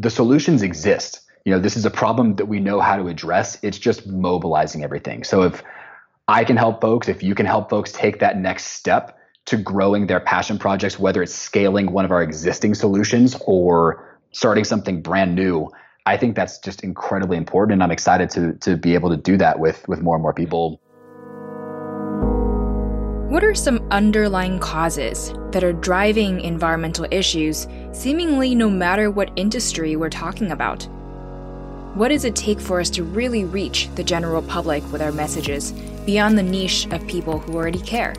the solutions exist. You know, this is a problem that we know how to address. It's just mobilizing everything. So if I can help folks, if you can help folks take that next step to growing their passion projects, whether it's scaling one of our existing solutions or starting something brand new, I think that's just incredibly important. And I'm excited to to be able to do that with with more and more people. What are some underlying causes that are driving environmental issues, seemingly no matter what industry we're talking about? What does it take for us to really reach the general public with our messages beyond the niche of people who already care?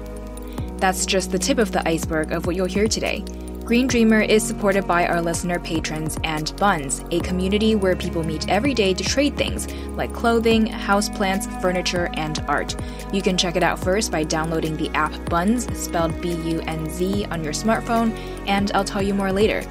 That's just the tip of the iceberg of what you'll hear today. Green Dreamer is supported by our listener patrons and Bunz, a community where people meet every day to trade things like clothing, houseplants, furniture, and art. You can check it out first by downloading the app Bunz, spelled B U N Z, on your smartphone, and I'll tell you more later.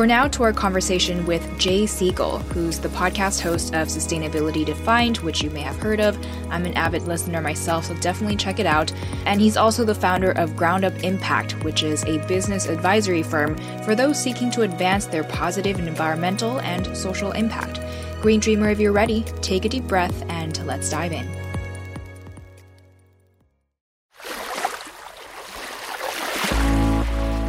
For now, to our conversation with Jay Siegel, who's the podcast host of Sustainability Defined, which you may have heard of. I'm an avid listener myself, so definitely check it out. And he's also the founder of Ground Up Impact, which is a business advisory firm for those seeking to advance their positive environmental and social impact. Green Dreamer, if you're ready, take a deep breath and let's dive in.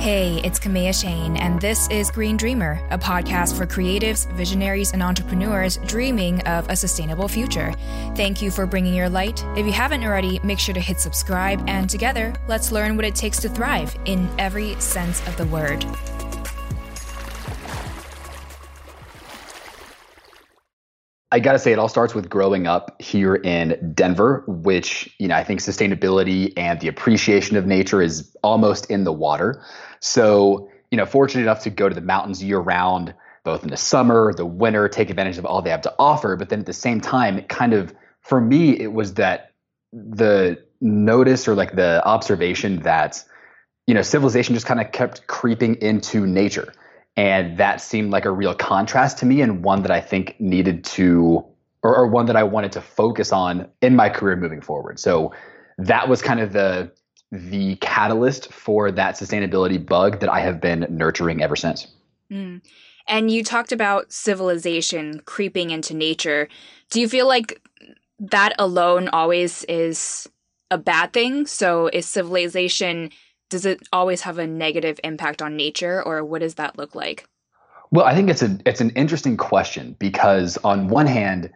Hey, it's Kamea Chayne, and this is Green Dreamer, a podcast for creatives, visionaries, and entrepreneurs dreaming of a sustainable future. Thank you for bringing your light. If you haven't already, make sure to hit subscribe, and together, let's learn what it takes to thrive in every sense of the word. I got to say, it all starts with growing up here in Denver, which, you know, I think sustainability and the appreciation of nature is almost in the water. So, you know, fortunate enough to go to the mountains year round, both in the summer, the winter, take advantage of all they have to offer. But then at the same time, it kind of, for me, it was that the notice or like the observation that, you know, civilization just kind of kept creeping into nature. And that seemed like a real contrast to me and one that I think needed to, or, or one that I wanted to focus on in my career moving forward. So that was kind of the the catalyst for that sustainability bug that I have been nurturing ever since. Mm. And you talked about civilization creeping into nature. Do you feel like that alone always is a bad thing? So is civilization does it always have a negative impact on nature or what does that look like? Well, I think it's a it's an interesting question because on one hand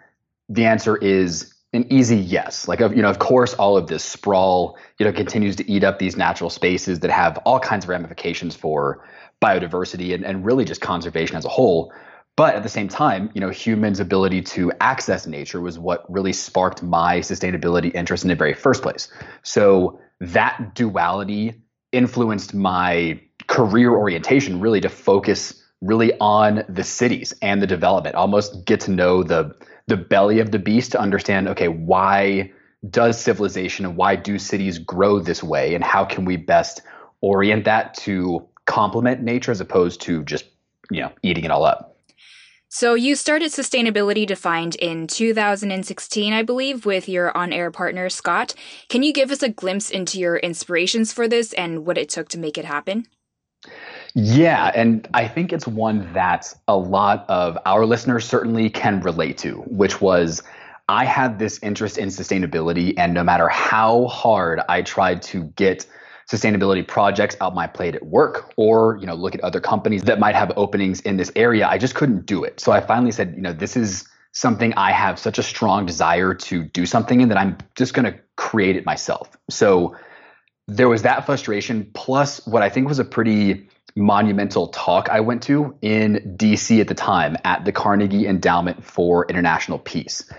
the answer is an easy yes. Like, you know, of course, all of this sprawl, you know, continues to eat up these natural spaces that have all kinds of ramifications for biodiversity and, and really just conservation as a whole. But at the same time, you know, humans' ability to access nature was what really sparked my sustainability interest in the very first place. So that duality influenced my career orientation really to focus really on the cities and the development, almost get to know the the belly of the beast to understand okay why does civilization and why do cities grow this way and how can we best orient that to complement nature as opposed to just you know eating it all up So, you started Sustainability Defined in 2016, I believe, with your on air partner, Scott. Can you give us a glimpse into your inspirations for this and what it took to make it happen? Yeah, and I think it's one that a lot of our listeners certainly can relate to, which was I had this interest in sustainability, and no matter how hard I tried to get sustainability projects out my plate at work or you know look at other companies that might have openings in this area i just couldn't do it. So i finally said you know this is something i have such a strong desire to do something in that i'm just going to create it myself. So there was that frustration plus what i think was a pretty monumental talk i went to in dc at the time at the carnegie endowment for international peace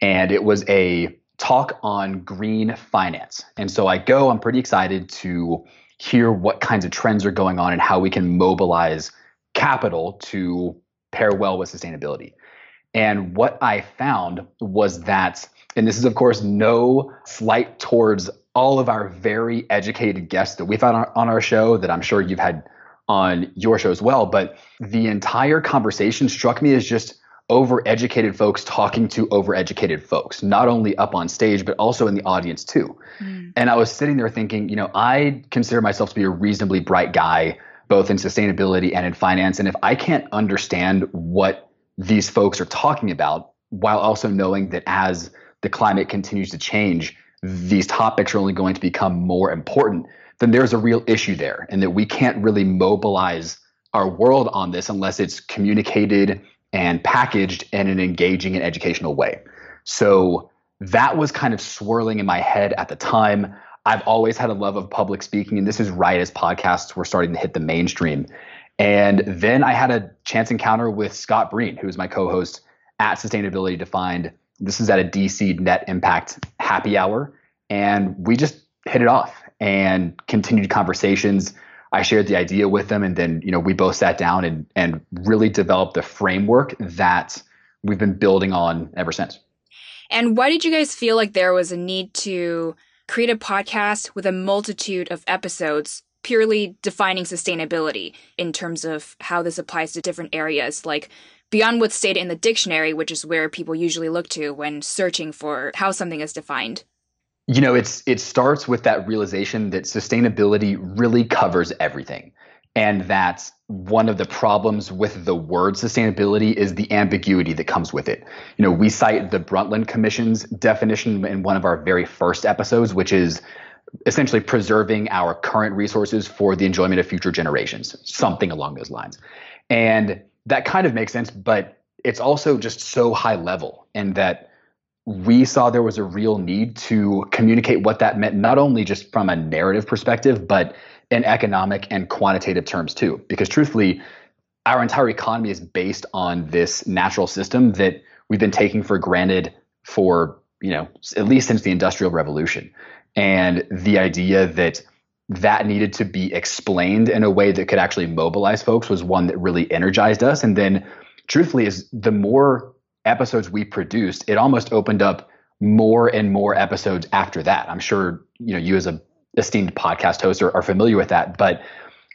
and it was a talk on green finance. And so I go, I'm pretty excited to hear what kinds of trends are going on and how we can mobilize capital to pair well with sustainability. And what I found was that, and this is, of course, no slight towards all of our very educated guests that we've had on our show that I'm sure you've had on your show as well. But the entire conversation struck me as just overeducated folks talking to overeducated folks, not only up on stage, but also in the audience too. Mm. And I was sitting there thinking, you know, I consider myself to be a reasonably bright guy, both in sustainability and in finance. And if I can't understand what these folks are talking about, while also knowing that as the climate continues to change, these topics are only going to become more important, then there's a real issue there. And that we can't really mobilize our world on this unless it's communicated and packaged in an engaging and educational way. So that was kind of swirling in my head at the time. I've always had a love of public speaking, and this is right as podcasts were starting to hit the mainstream. And then I had a chance encounter with Scott Breen, who is my co host at Sustainability Defined. This is at a DC Net Impact happy hour. And we just hit it off and continued conversations. I shared the idea with them, and then you know we both sat down and and really developed the framework that we've been building on ever since. And why did you guys feel like there was a need to create a podcast with a multitude of episodes purely defining sustainability in terms of how this applies to different areas like beyond what's stated in the dictionary which is where people usually look to when searching for how something is defined you know, it's it starts with that realization that sustainability really covers everything. And that one of the problems with the word sustainability is the ambiguity that comes with it. You know, we cite the Brundtland Commission's definition in one of our very first episodes, which is essentially preserving our current resources for the enjoyment of future generations, something along those lines. And that kind of makes sense, but it's also just so high level and that we saw there was a real need to communicate what that meant, not only just from a narrative perspective, but in economic and quantitative terms too. Because truthfully, our entire economy is based on this natural system that we've been taking for granted for, you know, at least since the Industrial Revolution. And the idea that that needed to be explained in a way that could actually mobilize folks was one that really energized us. And then, truthfully, is the more episodes we produced, it almost opened up more and more episodes after that. I'm sure you know you as a esteemed podcast host are, are familiar with that. But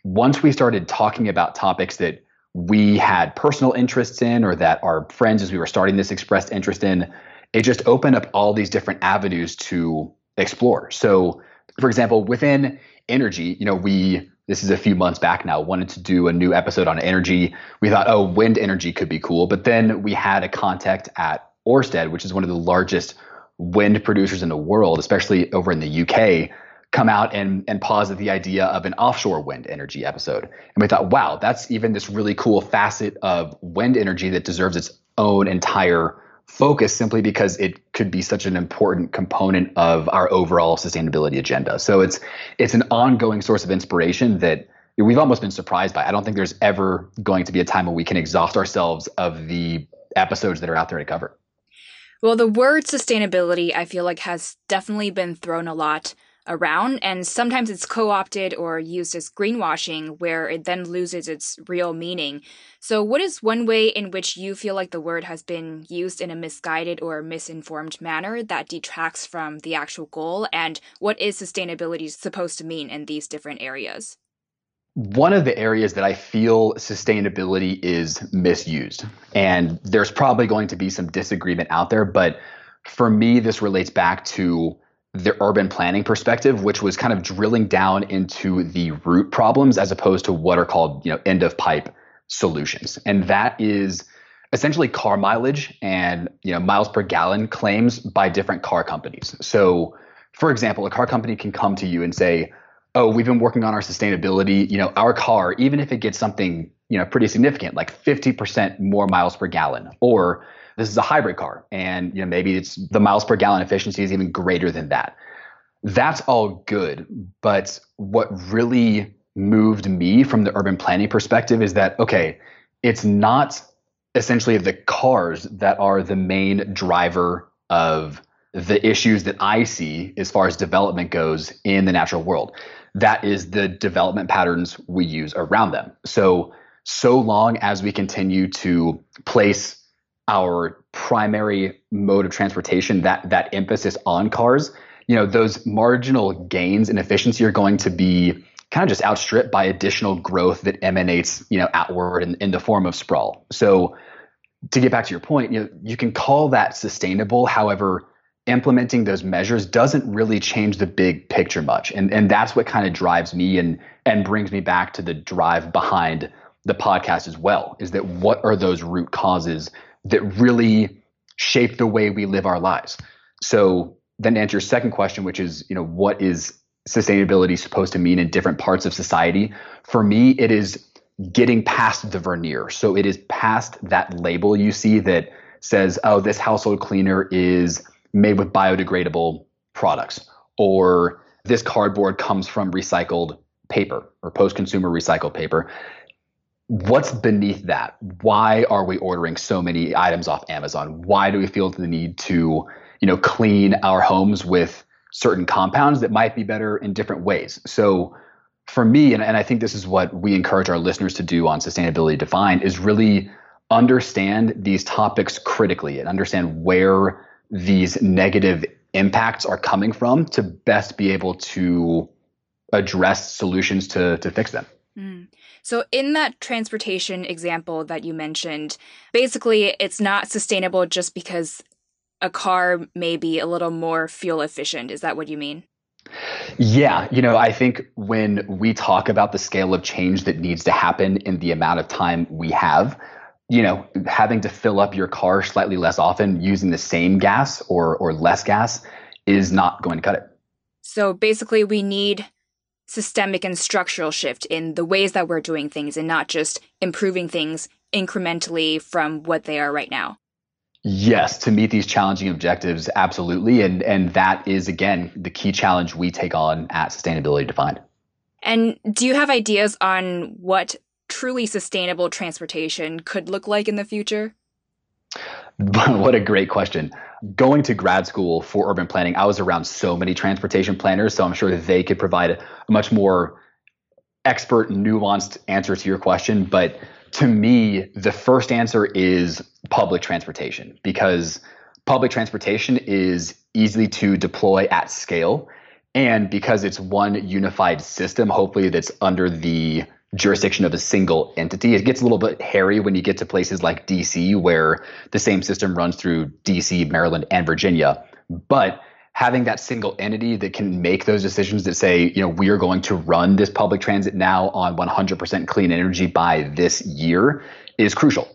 once we started talking about topics that we had personal interests in or that our friends as we were starting this expressed interest in, it just opened up all these different avenues to explore. So for example, within energy, you know, we this is a few months back now, wanted to do a new episode on energy. We thought, oh, wind energy could be cool. But then we had a contact at Ørsted, which is one of the largest wind producers in the world, especially over in the UK, come out and, and posit the idea of an offshore wind energy episode. And we thought, wow, that's even this really cool facet of wind energy that deserves its own entire focus simply because it could be such an important component of our overall sustainability agenda. So it's it's an ongoing source of inspiration that we've almost been surprised by. I don't think there's ever going to be a time when we can exhaust ourselves of the episodes that are out there to cover. Well, the word sustainability I feel like has definitely been thrown a lot around, and sometimes it's co opted or used as greenwashing, where it then loses its real meaning. So, what is one way in which you feel like the word has been used in a misguided or misinformed manner that detracts from the actual goal? And what is sustainability supposed to mean in these different areas? one of the areas that I feel sustainability is misused. And there's probably going to be some disagreement out there, but for me, this relates back to the urban planning perspective, which was kind of drilling down into the root problems as opposed to what are called, you know, end of pipe solutions. And that is essentially car mileage and you know miles per gallon claims by different car companies. So, for example, a car company can come to you and say, "Oh, we've been working on our sustainability. You know, our car, even if it gets something you know pretty significant, like 50% more miles per gallon, or this is a hybrid car, and you know maybe it's the miles per gallon efficiency is even greater than that." That's all good, but what really moved me from the urban planning perspective is that okay, it's not essentially the cars that are the main driver of the issues that I see as far as development goes in the natural world. That is the development patterns we use around them. So, so long as we continue to place our primary mode of transportation, that that emphasis on cars, you know, those marginal gains in efficiency are going to be kind of just outstripped by additional growth that emanates, you know, outward in, in the form of sprawl. So to get back to your point, you know, you can call that sustainable. However, implementing those measures doesn't really change the big picture much. And and that's what kind of drives me and and brings me back to the drive behind the podcast as well, is that what are those root causes that really shape the way we live our lives? So then to answer your second question, which is, you know, what is sustainability supposed to mean in different parts of society? For me, it is getting past the veneer. So it is past that label you see that says, oh, this household cleaner is made with biodegradable products, or this cardboard comes from recycled paper or post consumer recycled paper. What's beneath that? Why are we ordering so many items off Amazon? Why do we feel the need to, you know, clean our homes with certain compounds that might be better in different ways? So for me, and, and I think this is what we encourage our listeners to do on Sustainability Defined, is really understand these topics critically and understand where these negative impacts are coming from to best be able to address solutions to, to fix them. Mm. So, in that transportation example that you mentioned, basically it's not sustainable just because a car may be a little more fuel efficient. Is that what you mean? Yeah, you know, I think when we talk about the scale of change that needs to happen in the amount of time we have, you know, having to fill up your car slightly less often using the same gas or or less gas is not going to cut it. So basically we need systemic and structural shift in the ways that we're doing things and not just improving things incrementally from what they are right now. Yes, to meet these challenging objectives, absolutely. And and that is again the key challenge we take on at Sustainability Defined. And do you have ideas on what truly sustainable transportation could look like in the future? what a great question. Going to grad school for urban planning, I was around so many transportation planners, so I'm sure they could provide a much more expert, nuanced answer to your question. But to me, the first answer is public transportation because public transportation is easy to deploy at scale. And because it's one unified system, hopefully that's under the jurisdiction of a single entity. It gets a little bit hairy when you get to places like DC, where the same system runs through DC, Maryland, and Virginia. But having that single entity that can make those decisions that say, you know, we are going to run this public transit now on 100% clean energy by this year is crucial.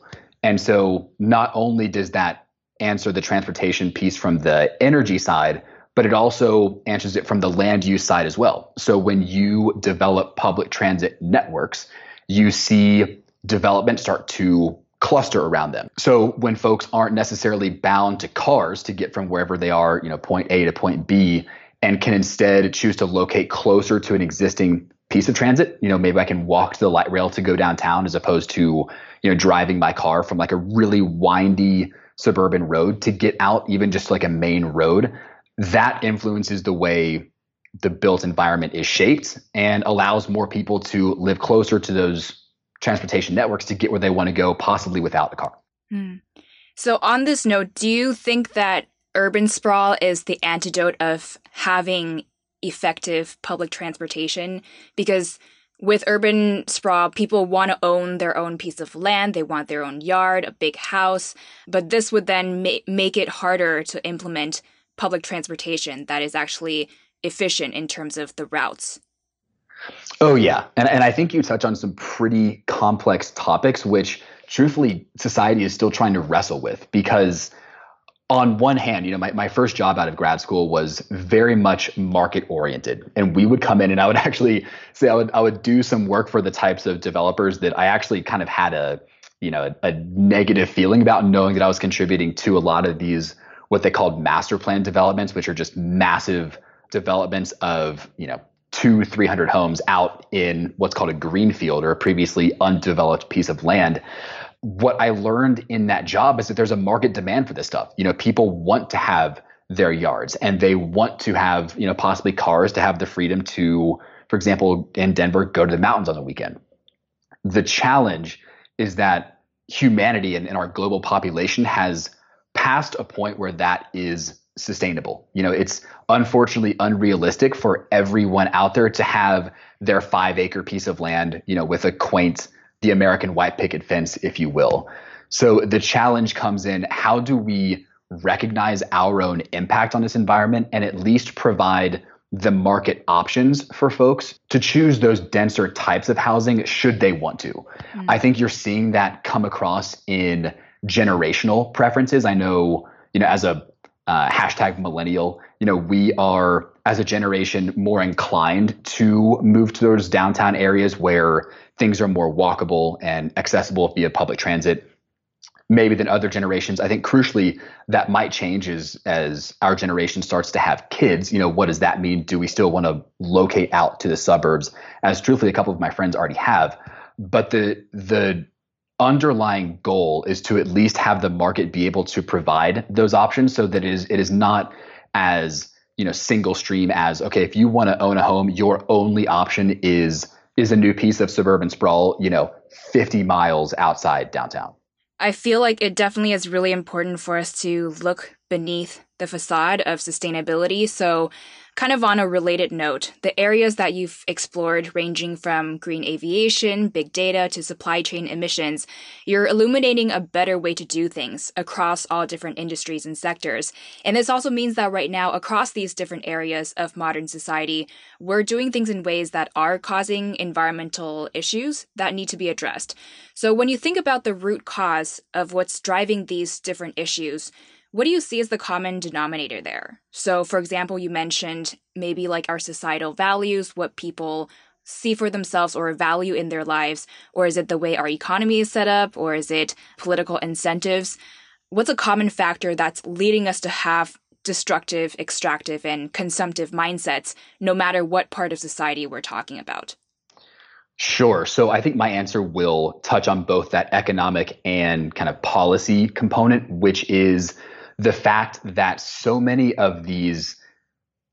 And so not only does that answer the transportation piece from the energy side, but it also answers it from the land use side as well. So when you develop public transit networks, you see development start to cluster around them. So when folks aren't necessarily bound to cars to get from wherever they are, you know, point A to point B, and can instead choose to locate closer to an existing piece of transit, you know, maybe I can walk to the light rail to go downtown as opposed to, you know, driving my car from like a really windy suburban road to get out even just like a main road. That influences the way the built environment is shaped and allows more people to live closer to those transportation networks to get where they want to go, possibly without the car. Mm. So, on this note, do you think that urban sprawl is the antidote of having effective public transportation? Because with urban sprawl, people want to own their own piece of land. They want their own yard, a big house. But this would then ma- make it harder to implement public transportation that is actually efficient in terms of the routes. Oh, yeah. And, and I think you touch on some pretty complex topics, which truthfully society is still trying to wrestle with because on one hand, you know, my, my first job out of grad school was very much market oriented. And we would come in and I would actually say I would I would do some work for the types of developers that I actually kind of had a, you know, a, a negative feeling about knowing that I was contributing to a lot of these what they called master plan developments, which are just massive developments of, you know, two, 300 homes out in what's called a greenfield or a previously undeveloped piece of land what I learned in that job is that there's a market demand for this stuff. You know, people want to have their yards and they want to have, you know, possibly cars to have the freedom to, for example, in Denver, go to the mountains on the weekend. The challenge is that humanity and, and our global population has passed a point where that is sustainable. You know, it's unfortunately unrealistic for everyone out there to have their five acre piece of land, you know, with a quaint the American white picket fence, if you will. So the challenge comes in how do we recognize our own impact on this environment and at least provide the market options for folks to choose those denser types of housing should they want to. Mm. I think you're seeing that come across in generational preferences. I know, you know, as a uh, hashtag millennial, you know, we are as a generation more inclined to move to those downtown areas where things are more walkable and accessible via public transit maybe than other generations. I think crucially that might change as as our generation starts to have kids. You know, what does that mean? Do we still want to locate out to the suburbs? As truthfully, a couple of my friends already have. But the the underlying goal is to at least have the market be able to provide those options so that it is it is not as you know single stream as okay if you want to own a home your only option is is a new piece of suburban sprawl, you know, 50 miles outside downtown. I feel like it definitely is really important for us to look beneath the facade of sustainability. So, kind of on a related note, the areas that you've explored, ranging from green aviation, big data to supply chain emissions, you're illuminating a better way to do things across all different industries and sectors. And this also means that right now, across these different areas of modern society, we're doing things in ways that are causing environmental issues that need to be addressed. So, when you think about the root cause of what's driving these different issues, what do you see as the common denominator there? So, for example, you mentioned maybe like our societal values, what people see for themselves or value in their lives, or is it the way our economy is set up, or is it political incentives? What's a common factor that's leading us to have destructive, extractive, and consumptive mindsets, no matter what part of society we're talking about? Sure. So I think my answer will touch on both that economic and kind of policy component, which is the fact that so many of these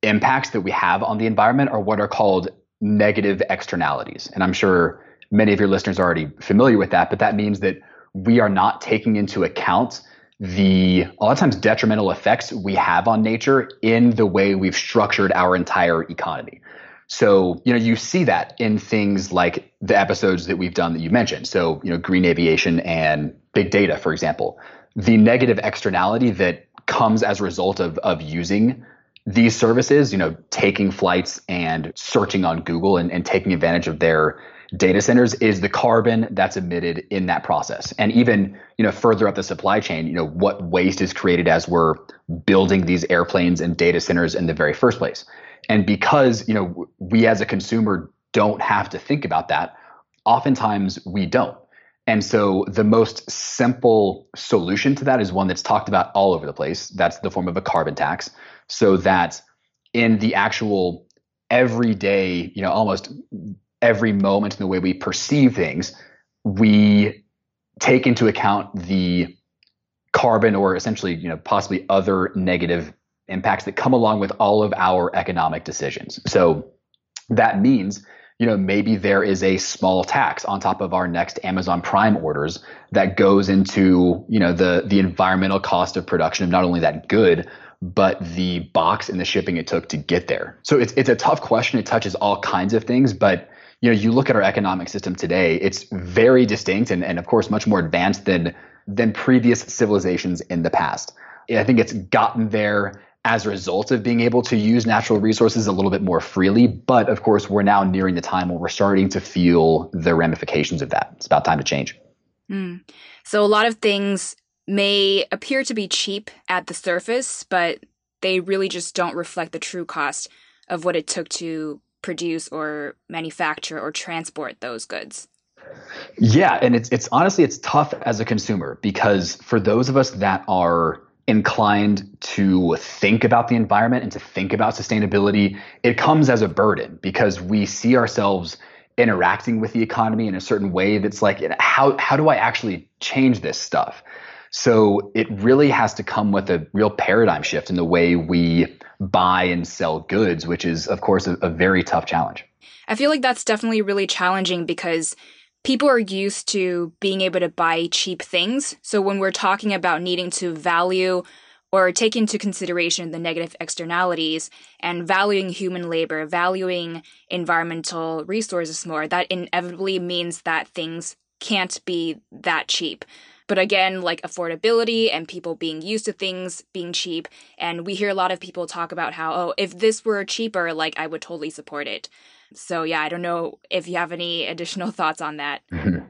impacts that we have on the environment are what are called negative externalities. And I'm sure many of your listeners are already familiar with that, but that means that we are not taking into account the a lot of times detrimental effects we have on nature in the way we've structured our entire economy. So, you know, you see that in things like the episodes that we've done that you mentioned. So, you know, green aviation and big data, for example the negative externality that comes as a result of of using these services, you know, taking flights and searching on Google and, and taking advantage of their data centers is the carbon that's emitted in that process. And even, you know, further up the supply chain, you know, what waste is created as we're building these airplanes and data centers in the very first place. And because, you know, we as a consumer don't have to think about that, oftentimes we don't. And so the most simple solution to that is one that's talked about all over the place. That's the form of a carbon tax. So that in the actual everyday, you know, almost every moment in the way we perceive things, we take into account the carbon or essentially, you know, possibly other negative impacts that come along with all of our economic decisions. So that means you know, maybe there is a small tax on top of our next Amazon Prime orders that goes into, you know, the the environmental cost of production of not only that good, but the box and the shipping it took to get there. So it's it's a tough question. It touches all kinds of things, but you know, you look at our economic system today, it's very distinct and, and of course much more advanced than than previous civilizations in the past. I think it's gotten there as a result of being able to use natural resources a little bit more freely. But of course, we're now nearing the time where we're starting to feel the ramifications of that. It's about time to change. Mm. So, a lot of things may appear to be cheap at the surface, but they really just don't reflect the true cost of what it took to produce or manufacture or transport those goods. Yeah, and it's it's honestly it's tough as a consumer because for those of us that are inclined to think about the environment and to think about sustainability, it comes as a burden because we see ourselves interacting with the economy in a certain way that's like how how do I actually change this stuff? So it really has to come with a real paradigm shift in the way we buy and sell goods, which is of course a, a very tough challenge. I feel like that's definitely really challenging because people are used to being able to buy cheap things. So when we're talking about needing to value or take into consideration the negative externalities and valuing human labor, valuing environmental resources more, that inevitably means that things can't be that cheap. But again, like affordability and people being used to things being cheap. And we hear a lot of people talk about how, oh, if this were cheaper, like I would totally support it. So yeah, I don't know if you have any additional thoughts on that. Mm-hmm.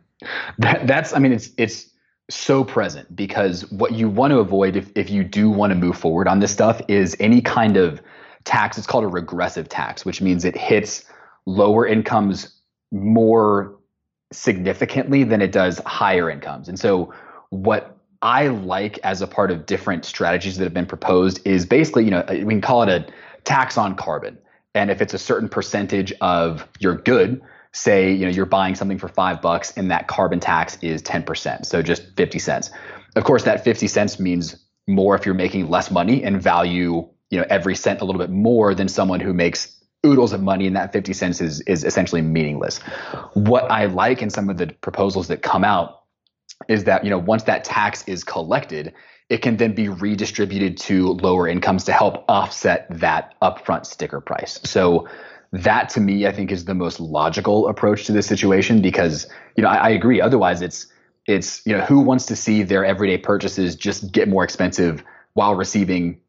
that that's I mean it's it's so present because what you want to avoid if, if you do want to move forward on this stuff is any kind of tax. It's called a regressive tax, which means it hits lower incomes more significantly than it does higher incomes. And so what I like as a part of different strategies that have been proposed is basically, you know, we can call it a tax on carbon. And if it's a certain percentage of your good, say, you know, you're buying something for five bucks and that carbon tax is 10%. So just 50 cents. Of course, that 50 cents means more if you're making less money and value, you know, every cent a little bit more than someone who makes oodles of money and that 50 cents is is essentially meaningless. What I like in some of the proposals that come out is that, you know, once that tax is collected, it can then be redistributed to lower incomes to help offset that upfront sticker price. So that to me, I think is the most logical approach to this situation because, you know, I, I agree. Otherwise it's, it's, you know, who wants to see their everyday purchases just get more expensive while receiving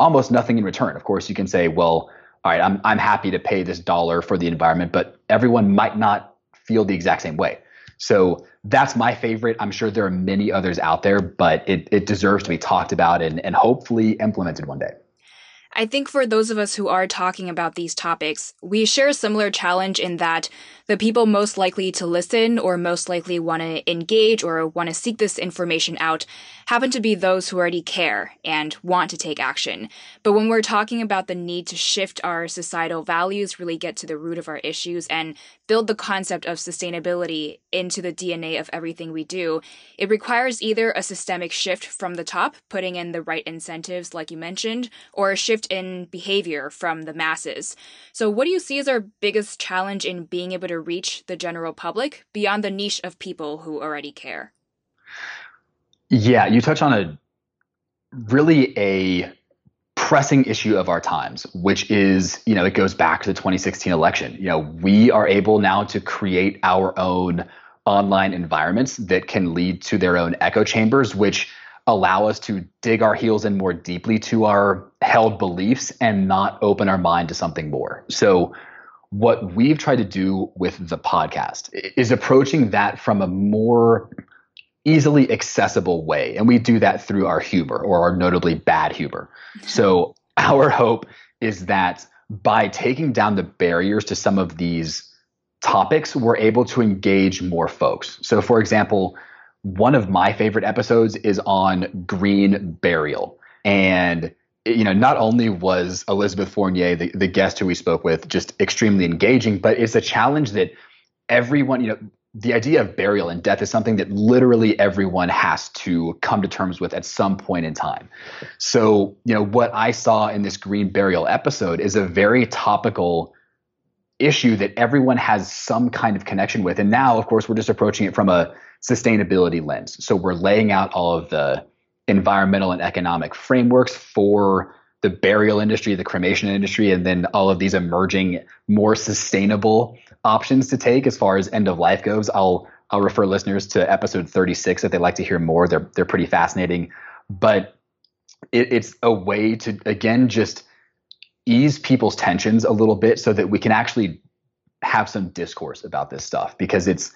almost nothing in return? Of course, you can say, well, all right, I'm, I'm happy to pay this dollar for the environment, but everyone might not feel the exact same way. So that's my favorite. I'm sure there are many others out there, but it, it deserves to be talked about and, and hopefully implemented one day. I think for those of us who are talking about these topics, we share a similar challenge in that the people most likely to listen or most likely want to engage or want to seek this information out happen to be those who already care and want to take action. But when we're talking about the need to shift our societal values, really get to the root of our issues, and build the concept of sustainability into the DNA of everything we do, it requires either a systemic shift from the top, putting in the right incentives, like you mentioned, or a shift in behavior from the masses. So, what do you see as our biggest challenge in being able to reach the general public beyond the niche of people who already care? Yeah, you touch on a really a pressing issue of our times, which is, you know, it goes back to the 2016 election. You know, we are able now to create our own online environments that can lead to their own echo chambers, which allow us to dig our heels in more deeply to our held beliefs and not open our mind to something more. So, what we've tried to do with the podcast is approaching that from a more easily accessible way. And we do that through our humor or our notably bad humor. So, our hope is that by taking down the barriers to some of these topics, we're able to engage more folks. So, for example, one of my favorite episodes is on green burial. And you know, not only was Elizabeth Fournier, the, the guest who we spoke with, just extremely engaging, but it's a challenge that everyone, you know, the idea of burial and death is something that literally everyone has to come to terms with at some point in time. So, you know, what I saw in this green burial episode is a very topical issue that everyone has some kind of connection with. And now, of course, we're just approaching it from a sustainability lens. So we're laying out all of the environmental and economic frameworks for the burial industry, the cremation industry, and then all of these emerging, more sustainable options to take as far as end of life goes. I'll I'll refer listeners to episode 36 if they like to hear more. They're they're pretty fascinating, but it, it's a way to again just ease people's tensions a little bit so that we can actually have some discourse about this stuff because it's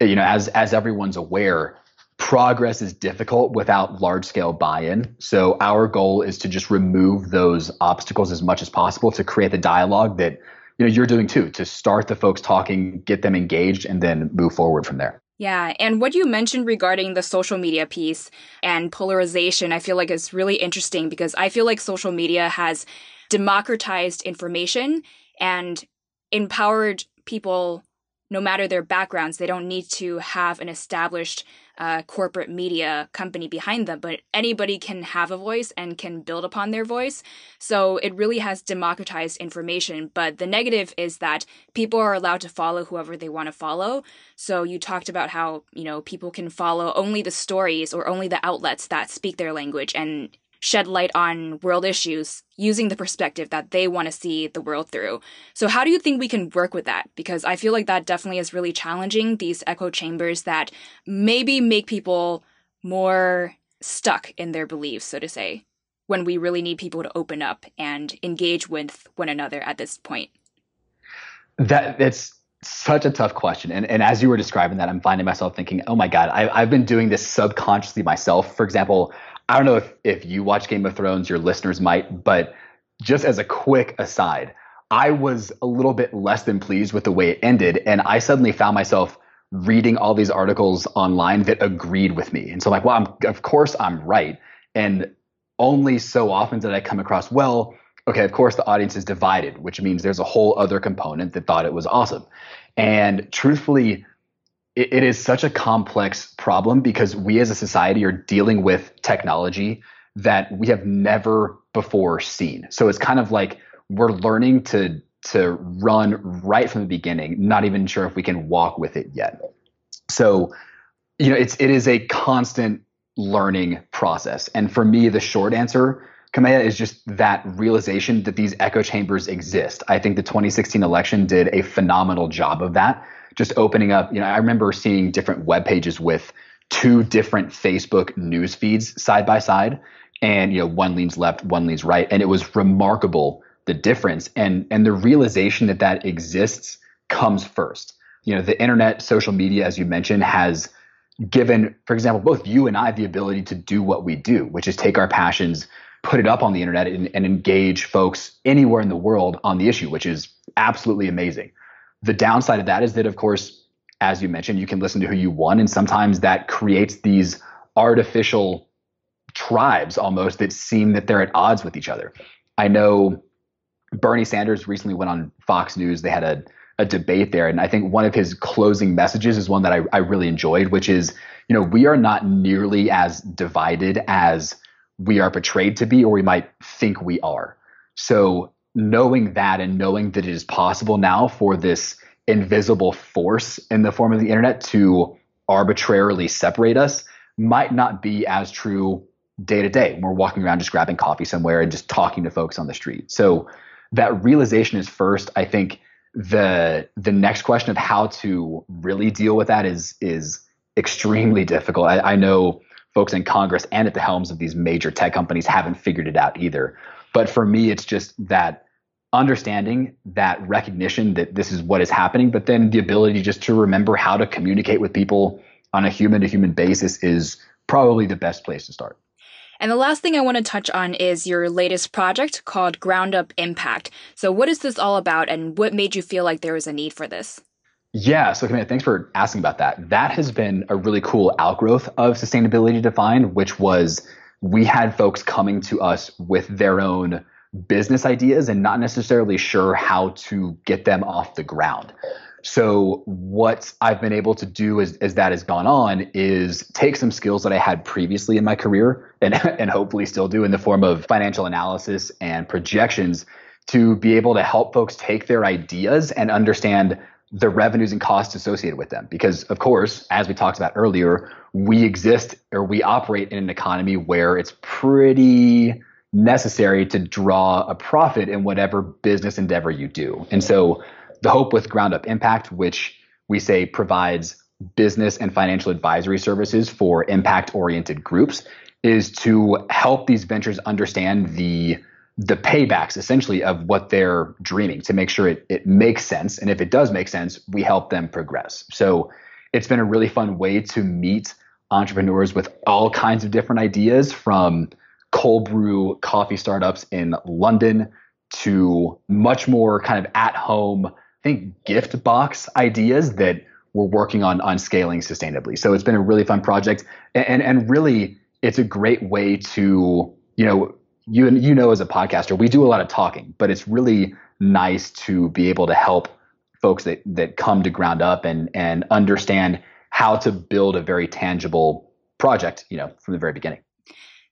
you know as as everyone's aware progress is difficult without large scale buy-in. So our goal is to just remove those obstacles as much as possible to create the dialogue that you know you're doing too to start the folks talking get them engaged and then move forward from there. Yeah, and what you mentioned regarding the social media piece and polarization, I feel like is really interesting because I feel like social media has democratized information and empowered people no matter their backgrounds. They don't need to have an established uh, corporate media company behind them, but anybody can have a voice and can build upon their voice. So it really has democratized information. But the negative is that people are allowed to follow whoever they want to follow. So you talked about how, you know, people can follow only the stories or only the outlets that speak their language and shed light on world issues using the perspective that they want to see the world through. So, how do you think we can work with that? Because I feel like that definitely is really challenging, these echo chambers that maybe make people more stuck in their beliefs, so to say, when we really need people to open up and engage with one another at this point. That it's such a tough question. And, and as you were describing that, I'm finding myself thinking, oh my God, I, I've been doing this subconsciously myself. For example, I don't know if, if you watch Game of Thrones, your listeners might, but just as a quick aside, I was a little bit less than pleased with the way it ended. And I suddenly found myself reading all these articles online that agreed with me. And so, like, well, I'm, of course I'm right. And only so often did I come across, well, okay, of course the audience is divided, which means there's a whole other component that thought it was awesome. And truthfully, it, it is such a complex problem because we as a society are dealing with technology that we have never before seen. So it's kind of like we're learning to to run right from the beginning, not even sure if we can walk with it yet. So, you know, it's it is a constant learning process. And for me, the short answer, Kamea, is just that realization that these echo chambers exist. I think the 2016 election did a phenomenal job of that just opening up, you know, I remember seeing different web pages with two different Facebook news feeds side by side. And, you know, one leans left, one leans right. And it was remarkable the difference. And, and the realization that that exists comes first. You know, the internet, social media, as you mentioned, has given, for example, both you and I the ability to do what we do, which is take our passions, put it up on the internet, and, and engage folks anywhere in the world on the issue, which is absolutely amazing. The downside of that is that, of course, as you mentioned, you can listen to who you want, and sometimes that creates these artificial tribes almost that seem that they're at odds with each other. I know Bernie Sanders recently went on Fox News. They had a, a debate there, and I think one of his closing messages is one that I, I really enjoyed, which is, you know, we are not nearly as divided as we are portrayed to be, or we might think we are. So knowing that and knowing that it is possible now for this invisible force in the form of the internet to arbitrarily separate us might not be as true day to day. when We're walking around just grabbing coffee somewhere and just talking to folks on the street. So that realization is first. I think the the next question of how to really deal with that is is extremely difficult. I, I know folks in Congress and at the helms of these major tech companies haven't figured it out either. But for me, it's just that understanding that recognition that this is what is happening, but then the ability just to remember how to communicate with people on a human to human basis is probably the best place to start. And the last thing I want to touch on is your latest project called Ground Up Impact. So, what is this all about, and what made you feel like there was a need for this? Yeah, so Camille, thanks for asking about that. That has been a really cool outgrowth of Sustainability Defined, which was we had folks coming to us with their own business ideas and not necessarily sure how to get them off the ground. So what I've been able to do as, as that has gone on is take some skills that I had previously in my career and, and hopefully still do in the form of financial analysis and projections to be able to help folks take their ideas and understand the revenues and costs associated with them. Because of course, as we talked about earlier, we exist or we operate in an economy where it's pretty necessary to draw a profit in whatever business endeavor you do. And so the hope with Ground Up Impact, which we say provides business and financial advisory services for impact oriented groups, is to help these ventures understand the the paybacks essentially of what they're dreaming to make sure it, it makes sense. And if it does make sense, we help them progress. So it's been a really fun way to meet entrepreneurs with all kinds of different ideas from cold brew coffee startups in London to much more kind of at home, I think gift box ideas that we're working on on scaling sustainably. So it's been a really fun project and and, and really it's a great way to, you know, you you know as a podcaster, we do a lot of talking, but it's really nice to be able to help folks that that come to ground up and and understand how to build a very tangible project, you know, from the very beginning.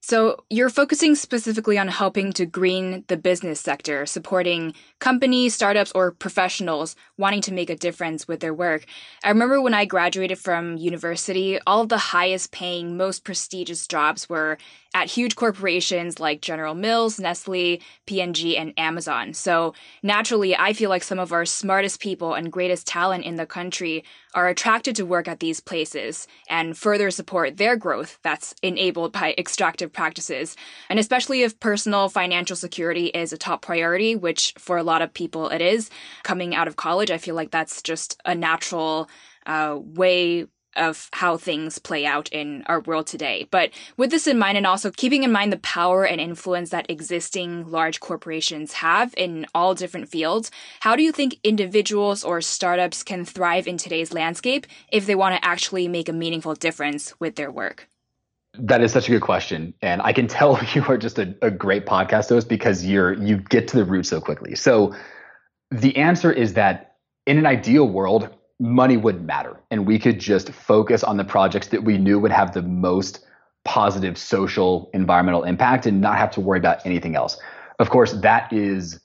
So, you're focusing specifically on helping to green the business sector, supporting companies, startups, or professionals wanting to make a difference with their work. I remember when I graduated from university, all of the highest paying, most prestigious jobs were at huge corporations like General Mills, Nestle, P&G, and Amazon. So naturally, I feel like some of our smartest people and greatest talent in the country are attracted to work at these places and further support their growth that's enabled by extractive practices. And especially if personal financial security is a top priority, which for a lot of people it is, coming out of college, I feel like that's just a natural uh, way of how things play out in our world today. But with this in mind, and also keeping in mind the power and influence that existing large corporations have in all different fields, how do you think individuals or startups can thrive in today's landscape if they want to actually make a meaningful difference with their work? That is such a good question, and I can tell you are just a, a great podcast host because you're you get to the root so quickly. So, the answer is that in an ideal world, money wouldn't matter and we could just focus on the projects that we knew would have the most positive social environmental impact and not have to worry about anything else. Of course that is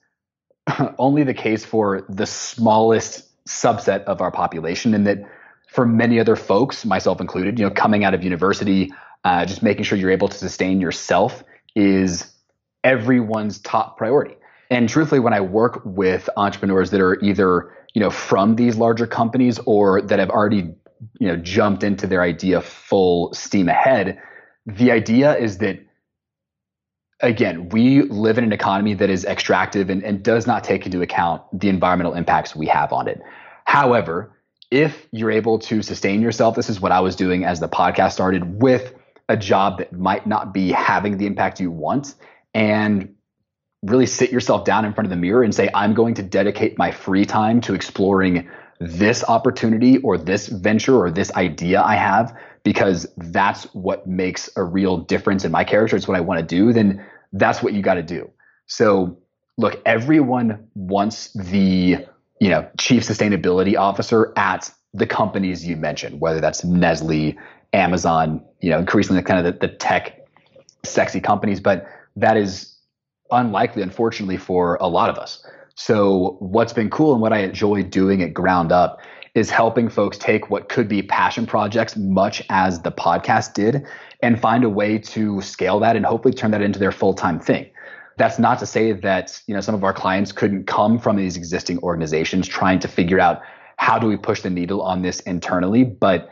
only the case for the smallest subset of our population and that for many other folks myself included you know coming out of university uh, just making sure you're able to sustain yourself is everyone's top priority and truthfully when i work with entrepreneurs that are either you know from these larger companies or that have already you know jumped into their idea full steam ahead the idea is that again we live in an economy that is extractive and, and does not take into account the environmental impacts we have on it. However if you're able to sustain yourself this is what i was doing as the podcast started with a job that might not be having the impact you want and really sit yourself down in front of the mirror and say, I'm going to dedicate my free time to exploring this opportunity or this venture or this idea I have because that's what makes a real difference in my character. It's what I want to do. Then that's what you got to do. So look, everyone wants the, you know, chief sustainability officer at the companies you mentioned, whether that's Nestle, Amazon, you know, increasingly kind of the, the tech sexy companies, but that is unlikely, unfortunately, for a lot of us. So, what's been cool and what I enjoy doing at Ground Up is helping folks take what could be passion projects, much as the podcast did, and find a way to scale that and hopefully turn that into their full time thing. That's not to say that you know some of our clients couldn't come from these existing organizations trying to figure out how do we push the needle on this internally, but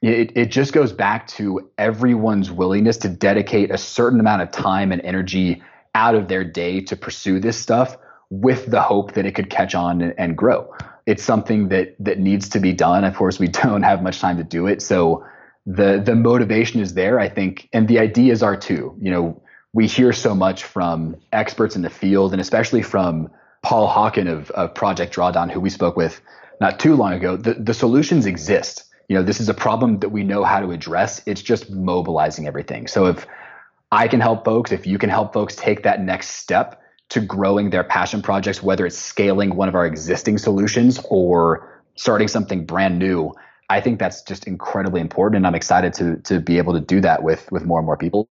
it, it just goes back to everyone's willingness to dedicate a certain amount of time and energy out of their day to pursue this stuff with the hope that it could catch on and, grow. It's something that that needs to be done. Of course, we don't have much time to do it, so the the motivation is there. I think, and the ideas are too. You know, we hear so much from experts in the field, and especially from Paul Hawken of, of Project Drawdown, who we spoke with not too long ago. The the solutions exist. You know, this is a problem that we know how to address. It's just mobilizing everything. So if I can help folks, if you can help folks take that next step to growing their passion projects, whether it's scaling one of our existing solutions or starting something brand new, I think that's just incredibly important. And I'm excited to, to be able to do that with, with more and more people.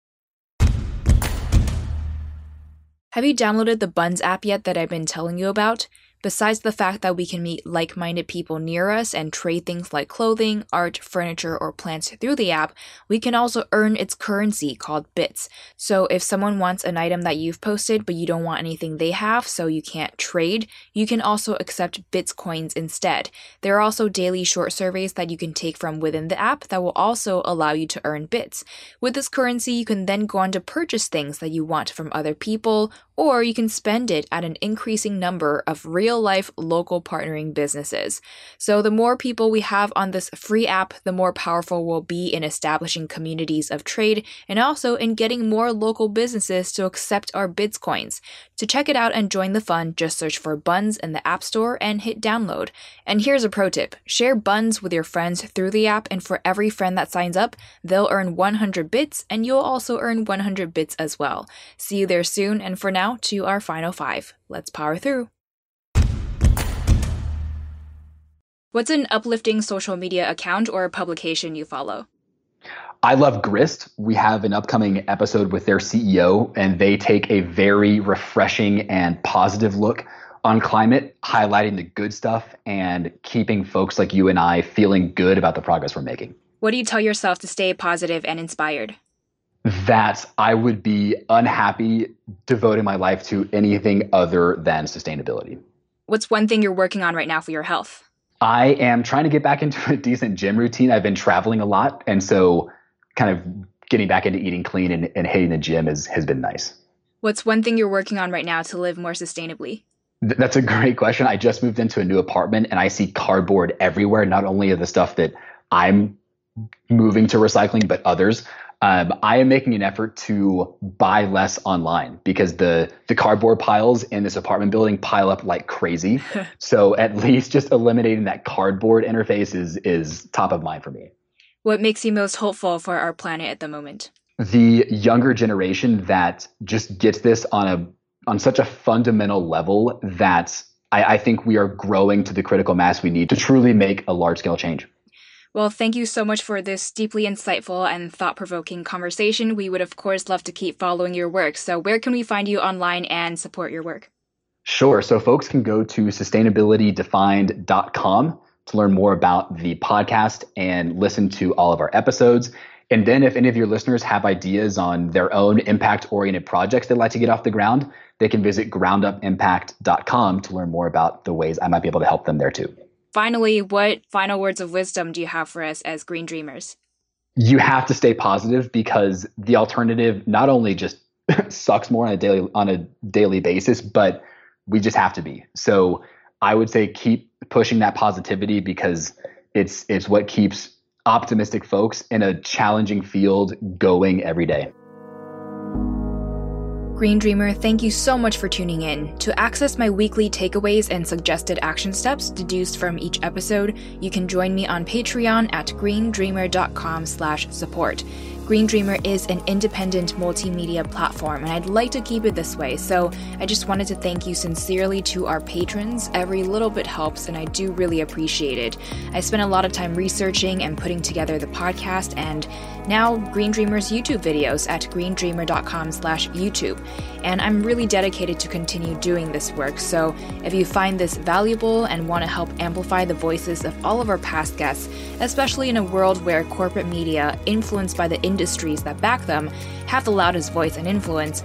Have you downloaded the Bunz app yet that I've been telling you about? Besides the fact that we can meet like minded people near us and trade things like clothing, art, furniture, or plants through the app, we can also earn its currency called bits. So if someone wants an item that you've posted but you don't want anything they have, so you can't trade, you can also accept bits coins instead. There are also daily short surveys that you can take from within the app that will also allow you to earn bits. With this currency, you can then go on to purchase things that you want from other people or you can spend it at an increasing number of real life local partnering businesses. So, the more people we have on this free app, the more powerful we'll be in establishing communities of trade and also in getting more local businesses to accept our Bits coins. To check it out and join the fun, just search for Bunz in the App Store and hit download. And here's a pro tip share Bunz with your friends through the app, and for every friend that signs up, they'll earn 100 bits, and you'll also earn 100 bits as well. See you there soon, and for now, to our final five. Let's power through. What's an uplifting social media account or publication you follow? I love Grist. We have an upcoming episode with their CEO, and they take a very refreshing and positive look on climate, highlighting the good stuff and keeping folks like you and I feeling good about the progress we're making. What do you tell yourself to stay positive and inspired? that I would be unhappy devoting my life to anything other than sustainability. What's one thing you're working on right now for your health? I am trying to get back into a decent gym routine. I've been traveling a lot, and so kind of getting back into eating clean and, and hitting the gym is, has been nice. What's one thing you're working on right now to live more sustainably? Th- that's a great question. I just moved into a new apartment and I see cardboard everywhere, not only of the stuff that I'm moving to recycling, but others. Um, I am making an effort to buy less online because the the cardboard piles in this apartment building pile up like crazy. so at least just eliminating that cardboard interface is is top of mind for me. What makes you most hopeful for our planet at the moment? The younger generation that just gets this on a on such a fundamental level that I, I think we are growing to the critical mass we need to truly make a large scale change. Well, thank you so much for this deeply insightful and thought provoking conversation. We would, of course, love to keep following your work. So, where can we find you online and support your work? Sure. So, folks can go to sustainabilitydefined.com to learn more about the podcast and listen to all of our episodes. And then, if any of your listeners have ideas on their own impact oriented projects they'd like to get off the ground, they can visit groundupimpact.com to learn more about the ways I might be able to help them there too finally, what final words of wisdom do you have for us as green dreamers? You have to stay positive because the alternative not only just sucks more on a daily on a daily basis, but we just have to be. So I would say keep pushing that positivity because it's it's what keeps optimistic folks in a challenging field going every day. Green Dreamer, thank you so much for tuning in. To access my weekly takeaways and suggested action steps deduced from each episode, you can join me on Patreon at greendreamer.com/support. Green Dreamer is an independent multimedia platform, and I'd like to keep it this way. So I just wanted to thank you sincerely to our patrons. Every little bit helps, and I do really appreciate it. I spent a lot of time researching and putting together the podcast, and now Green Dreamer's YouTube videos at greendreamer.com slash YouTube. And I'm really dedicated to continue doing this work. So if you find this valuable and want to help amplify the voices of all of our past guests, especially in a world where corporate media, influenced by the industries that back them, have the loudest voice and influence,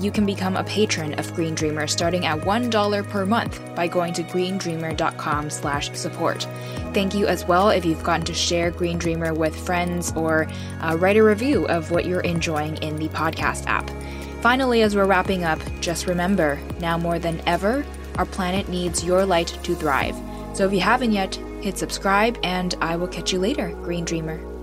you can become a patron of Green Dreamer starting at $1 per month by going to greendreamer.com slash support. Thank you as well if you've gotten to share Green Dreamer with friends or uh, write a review of what you're enjoying in the podcast app. Finally, as we're wrapping up, just remember, now more than ever, our planet needs your light to thrive. So if you haven't yet, hit subscribe and I will catch you later, Green Dreamer.